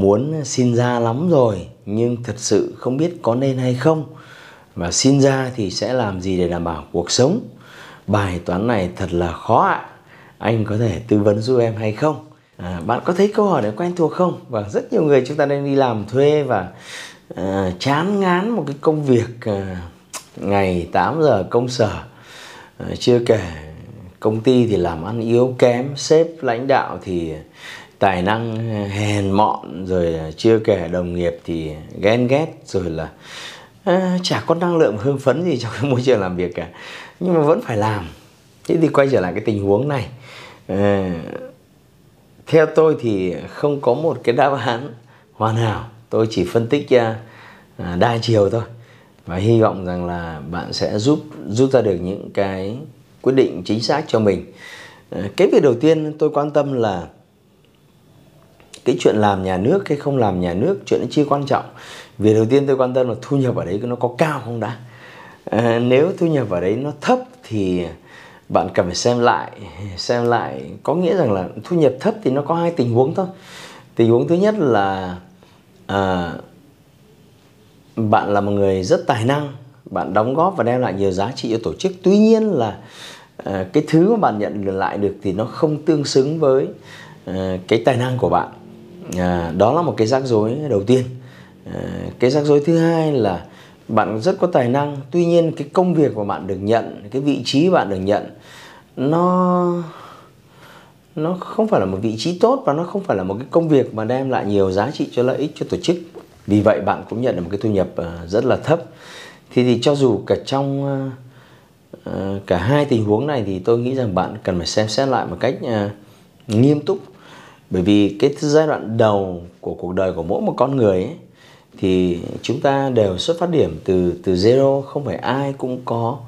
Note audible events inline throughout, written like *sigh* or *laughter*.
muốn xin ra lắm rồi nhưng thật sự không biết có nên hay không. Và xin ra thì sẽ làm gì để đảm bảo cuộc sống? Bài toán này thật là khó ạ. Anh có thể tư vấn giúp em hay không? À, bạn có thấy câu hỏi này quen thuộc không? Và rất nhiều người chúng ta đang đi làm thuê và à, chán ngán một cái công việc à, ngày 8 giờ công sở. À, chưa kể công ty thì làm ăn yếu kém sếp lãnh đạo thì tài năng hèn mọn rồi chưa kể đồng nghiệp thì ghen ghét rồi là à, chả có năng lượng hưng phấn gì trong cái môi trường làm việc cả. Nhưng mà vẫn phải làm. Thế thì quay trở lại cái tình huống này. À, theo tôi thì không có một cái đáp án hoàn hảo. Tôi chỉ phân tích à, đa chiều thôi. Và hy vọng rằng là bạn sẽ giúp rút ra được những cái quyết định chính xác cho mình. À, cái việc đầu tiên tôi quan tâm là cái chuyện làm nhà nước hay không làm nhà nước chuyện nó chưa quan trọng. Việc đầu tiên tôi quan tâm là thu nhập ở đấy nó có cao không đã? À, nếu thu nhập ở đấy nó thấp thì bạn cần phải xem lại xem lại. Có nghĩa rằng là thu nhập thấp thì nó có hai tình huống thôi. Tình huống thứ nhất là à, bạn là một người rất tài năng bạn đóng góp và đem lại nhiều giá trị cho tổ chức. Tuy nhiên là à, cái thứ mà bạn nhận lại được thì nó không tương xứng với à, cái tài năng của bạn à, đó là một cái rắc rối đầu tiên. À, cái rắc rối thứ hai là bạn rất có tài năng tuy nhiên cái công việc mà bạn được nhận cái vị trí bạn được nhận nó nó không phải là một vị trí tốt và nó không phải là một cái công việc mà đem lại nhiều giá trị cho lợi ích cho tổ chức. Vì vậy bạn cũng nhận được một cái thu nhập à, rất là thấp. Thì thì cho dù cả trong à, à, cả hai tình huống này thì tôi nghĩ rằng bạn cần phải xem xét lại một cách nghiêm túc bởi vì cái giai đoạn đầu của cuộc đời của mỗi một con người ấy, thì chúng ta đều xuất phát điểm từ từ zero không phải ai cũng có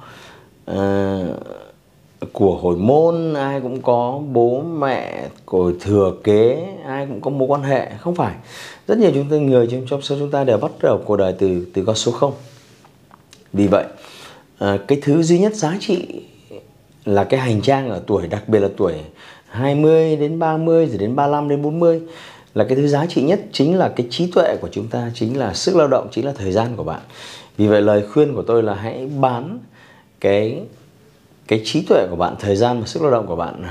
uh, của hồi môn ai cũng có bố mẹ của thừa kế ai cũng có mối quan hệ. Không phải. Rất nhiều chúng ta người trong trong số chúng ta đều bắt đầu cuộc đời từ từ con số không. Vì vậy uh, cái thứ duy nhất giá trị là cái hành trang ở tuổi đặc biệt là tuổi 20 đến 30 rồi đến 35 đến 40 là cái thứ giá trị nhất chính là cái trí tuệ của chúng ta chính là sức lao động chính là thời gian của bạn. Vì vậy lời khuyên của tôi là hãy bán cái cái trí tuệ của bạn thời gian và sức lao động của bạn.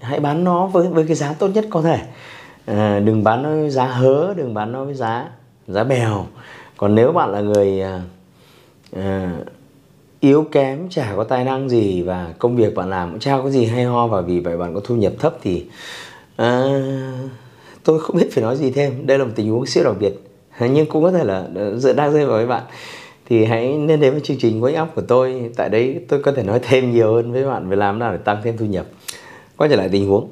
Hãy bán nó với với cái giá tốt nhất có thể. À, đừng bán nó với giá hớ đừng bán nó với giá giá bèo. Còn nếu bạn là người à, à, yếu kém chả có tài năng gì và công việc bạn làm cũng chả có gì hay ho và vì vậy bạn có thu nhập thấp thì à, tôi không biết phải nói gì thêm. Đây là một tình huống siêu đặc biệt. Nhưng cũng có thể là ờ, dựa đang rơi vào với bạn. Thì hãy nên đến với chương trình wake up của tôi. Tại đấy tôi có thể nói thêm nhiều hơn với bạn về làm nào để tăng thêm thu nhập. Quay trở lại tình huống.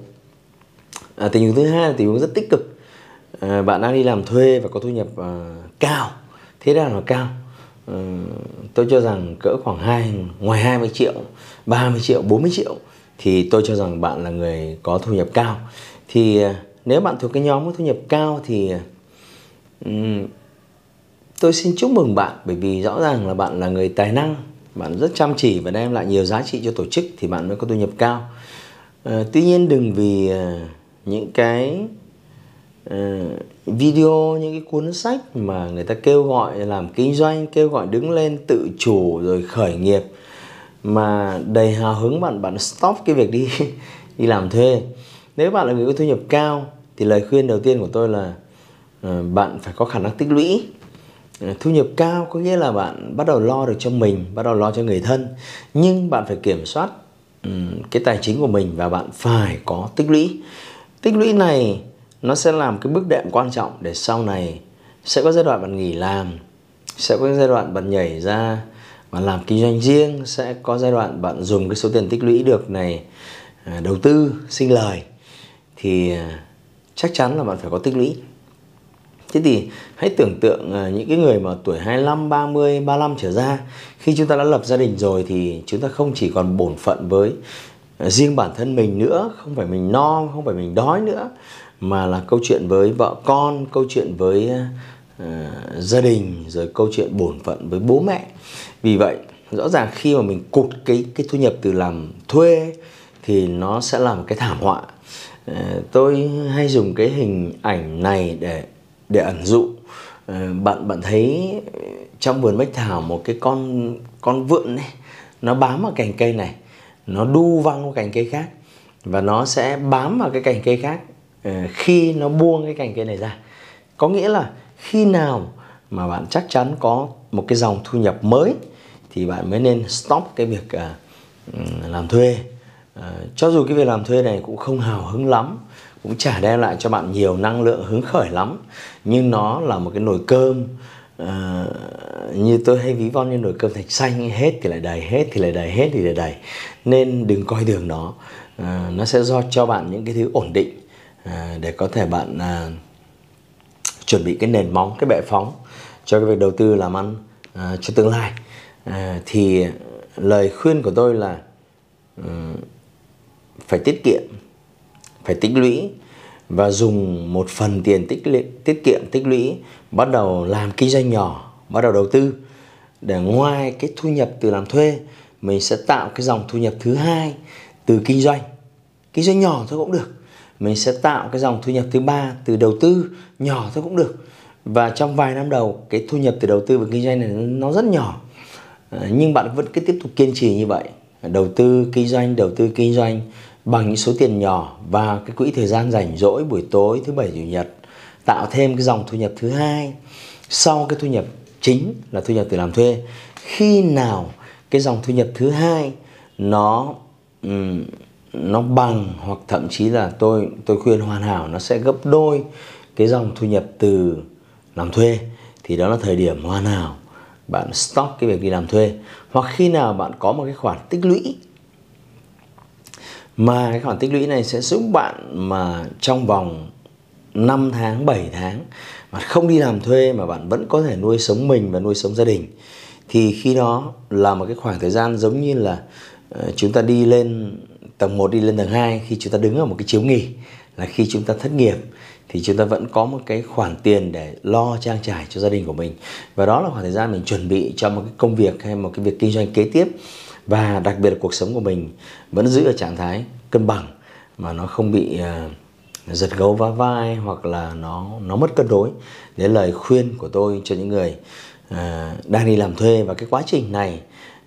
À, tình huống thứ hai là tình huống rất tích cực. À, bạn đang đi làm thuê và có thu nhập à, cao. Thế nào là cao? Ờ, tôi cho rằng cỡ khoảng hai ngoài 20 triệu 30 triệu 40 triệu thì tôi cho rằng bạn là người có thu nhập cao. Thì ờ, nếu bạn thuộc cái nhóm có thu nhập cao thì um, tôi xin chúc mừng bạn bởi vì rõ ràng là bạn là người tài năng bạn rất chăm chỉ và đem lại nhiều giá trị cho tổ chức thì bạn mới có thu nhập cao. Uh, tuy nhiên đừng vì uh, những cái uh, Ờ, video những cái cuốn sách mà người ta kêu gọi làm kinh doanh kêu gọi đứng lên tự chủ rồi khởi nghiệp mà đầy hào hứng bạn bạn stop cái việc đi *laughs* đi làm thuê. Nếu bạn là người có thu nhập cao thì lời khuyên đầu tiên của tôi là uh, bạn phải có khả năng tích lũy. Uh, thu nhập cao có nghĩa là bạn bắt đầu lo được cho mình bắt đầu lo cho người thân. Nhưng bạn phải kiểm soát um, cái tài chính của mình và bạn phải có tích lũy. Tích lũy này nó sẽ làm cái bước đệm quan trọng để sau này sẽ có giai đoạn bạn nghỉ làm sẽ có giai đoạn bạn nhảy ra và làm kinh doanh riêng sẽ có giai đoạn bạn dùng cái số tiền tích lũy được này à, đầu tư sinh lời. Thì à, chắc chắn là bạn phải có tích lũy. Thế thì hãy tưởng tượng à, những cái người mà tuổi 25, 30, 35 trở ra khi chúng ta đã lập gia đình rồi thì chúng ta không chỉ còn bổn phận với riêng bản thân mình nữa, không phải mình no, không phải mình đói nữa mà là câu chuyện với vợ con, câu chuyện với uh, gia đình rồi câu chuyện bổn phận với bố mẹ. Vì vậy, rõ ràng khi mà mình cụt cái cái thu nhập từ làm thuê thì nó sẽ là một cái thảm họa. Uh, tôi hay dùng cái hình ảnh này để để ẩn dụ ờ, bạn bạn thấy trong vườn bách thảo một cái con con vượn này nó bám vào cành cây này nó đu văng vào cành cây khác và nó sẽ bám vào cái cành cây khác Ờ, khi nó buông cái cành cây này ra có nghĩa là khi nào mà bạn chắc chắn có một cái dòng thu nhập mới thì bạn mới nên stop cái việc uh, làm thuê. Uh, cho dù cái việc làm thuê này cũng không hào hứng lắm cũng chả đem lại cho bạn nhiều năng lượng hứng khởi lắm nhưng nó là một cái nồi cơm uh, như tôi hay ví von như nồi cơm thạch xanh hết thì lại đầy hết thì lại đầy hết thì lại đầy. Nên đừng coi đường nó. Uh, nó sẽ do cho bạn những cái thứ ổn định. À, để có thể bạn à, chuẩn bị cái nền móng cái bệ phóng cho cái việc đầu tư làm ăn à, cho tương lai. À, thì lời khuyên của tôi là uh, phải tiết kiệm phải tích lũy và dùng một phần tiền tích lũy, tiết kiệm tích lũy bắt đầu làm kinh doanh nhỏ bắt đầu đầu tư. Để ngoài cái thu nhập từ làm thuê mình sẽ tạo cái dòng thu nhập thứ hai từ kinh doanh. Kinh doanh nhỏ thôi cũng được mình sẽ tạo cái dòng thu nhập thứ ba từ đầu tư nhỏ thôi cũng được. Và trong vài năm đầu cái thu nhập từ đầu tư và kinh doanh này nó rất nhỏ. Ờ, nhưng bạn vẫn cứ tiếp tục kiên trì như vậy. Đầu tư kinh doanh đầu tư kinh doanh bằng những số tiền nhỏ và cái quỹ thời gian rảnh rỗi buổi tối thứ bảy chủ nhật. Tạo thêm cái dòng thu nhập thứ hai sau cái thu nhập chính là thu nhập từ làm thuê. Khi nào cái dòng thu nhập thứ hai nó um, nó bằng hoặc thậm chí là tôi tôi khuyên hoàn hảo nó sẽ gấp đôi cái dòng thu nhập từ làm thuê. Thì đó là thời điểm hoàn hảo bạn stop cái việc đi làm thuê. Hoặc khi nào bạn có một cái khoản tích lũy mà cái khoản tích lũy này sẽ giúp bạn mà trong vòng 5 tháng, 7 tháng mà không đi làm thuê mà bạn vẫn có thể nuôi sống mình và nuôi sống gia đình thì khi đó là một cái khoảng thời gian giống như là ờ, chúng ta đi lên tầng 1 đi lên tầng 2 khi chúng ta đứng ở một cái chiếu nghỉ là khi chúng ta thất nghiệp thì chúng ta vẫn có một cái khoản tiền để lo trang trải cho gia đình của mình. Và đó là khoảng thời gian mình chuẩn bị cho một cái công việc hay một cái việc kinh doanh kế tiếp. Và đặc biệt là cuộc sống của mình vẫn giữ ở trạng thái cân bằng mà nó không bị uh, giật gấu vá vai hoặc là nó nó mất cân đối. Đấy lời khuyên của tôi cho những người uh, đang đi làm thuê. Và cái quá trình này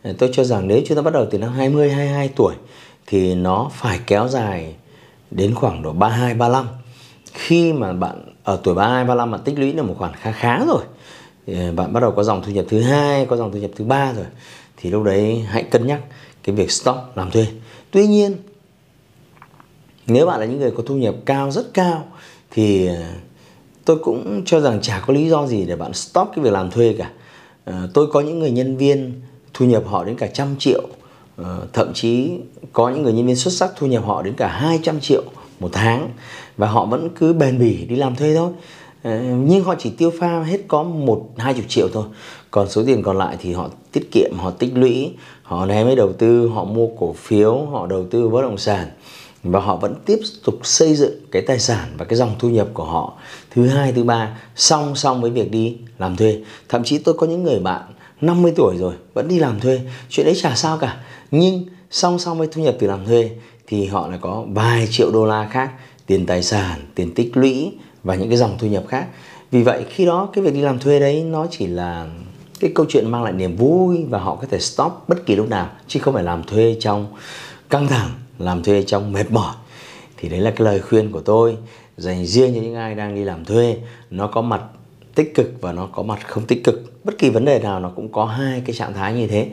ờ, tôi cho rằng nếu chúng ta bắt đầu từ năm 20 22 tuổi thì nó phải kéo dài đến khoảng độ 32 35 khi mà bạn ở tuổi 32 35 mà tích lũy được một khoản khá khá rồi thì bạn bắt đầu có dòng thu nhập thứ hai có dòng thu nhập thứ ba rồi thì lúc đấy hãy cân nhắc cái việc stop làm thuê. Tuy nhiên nếu bạn là những người có thu nhập cao rất cao thì à, tôi cũng cho rằng chả có lý do gì để bạn stop cái việc làm thuê cả. À, tôi có những người nhân viên thu nhập họ đến cả trăm triệu Ờ, thậm chí có những người nhân viên xuất sắc thu nhập họ đến cả 200 triệu một tháng và họ vẫn cứ bền bỉ đi làm thuê thôi. Ờ, nhưng họ chỉ tiêu pha hết có một, hai chục triệu thôi. Còn số tiền còn lại thì họ tiết kiệm, họ tích lũy, họ ném mới đầu tư, họ mua cổ phiếu, họ đầu tư bất động sản và họ vẫn tiếp tục xây dựng cái tài sản và cái dòng thu nhập của họ thứ hai, thứ ba, song song với việc đi làm thuê. Thậm chí tôi có những người bạn 50 tuổi rồi, vẫn đi làm thuê. Chuyện đấy chả sao cả. Nhưng song song với thu nhập từ làm thuê thì họ lại có vài triệu đô la khác, tiền tài sản, tiền tích lũy và những cái dòng thu nhập khác. Vì vậy, khi đó cái việc đi làm thuê đấy nó chỉ là cái câu chuyện mang lại niềm vui và họ có thể stop bất kỳ lúc nào, chứ không phải làm thuê trong căng thẳng, làm thuê trong mệt mỏi. Thì đấy là cái lời khuyên của tôi dành riêng cho những ai đang đi làm thuê. Nó có mặt tích cực và nó có mặt không tích cực. Bất kỳ vấn đề nào nó cũng có hai cái trạng thái như thế.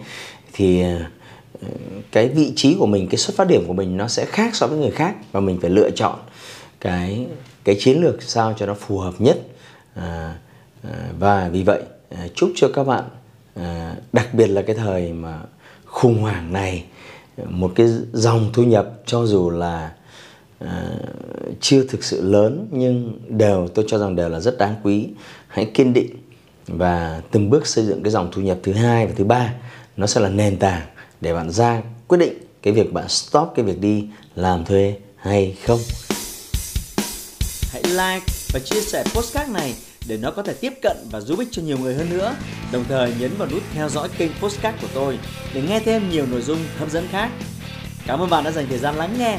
Thì ờ, cái vị trí của mình cái xuất phát điểm của mình nó sẽ khác so với người khác và mình phải lựa chọn cái cái chiến lược sao cho nó phù hợp nhất. À, và vì vậy chúc cho các bạn à, đặc biệt là cái thời mà khủng hoảng này một cái dòng thu nhập cho dù là Ờ, chưa thực sự lớn, nhưng đều, tôi cho rằng đều là rất đáng quý hãy kiên định và từng bước xây dựng cái dòng thu nhập thứ hai và thứ ba nó sẽ là nền tảng để bạn ra quyết định cái việc bạn stop cái việc đi làm thuê hay không hãy like và chia sẻ postcard này để nó có thể tiếp cận và giúp ích cho nhiều người hơn nữa. Đồng thời nhấn vào nút theo dõi kênh Postcard của tôi để nghe thêm nhiều nội dung hấp dẫn khác. Cảm ơn bạn đã dành thời gian lắng nghe.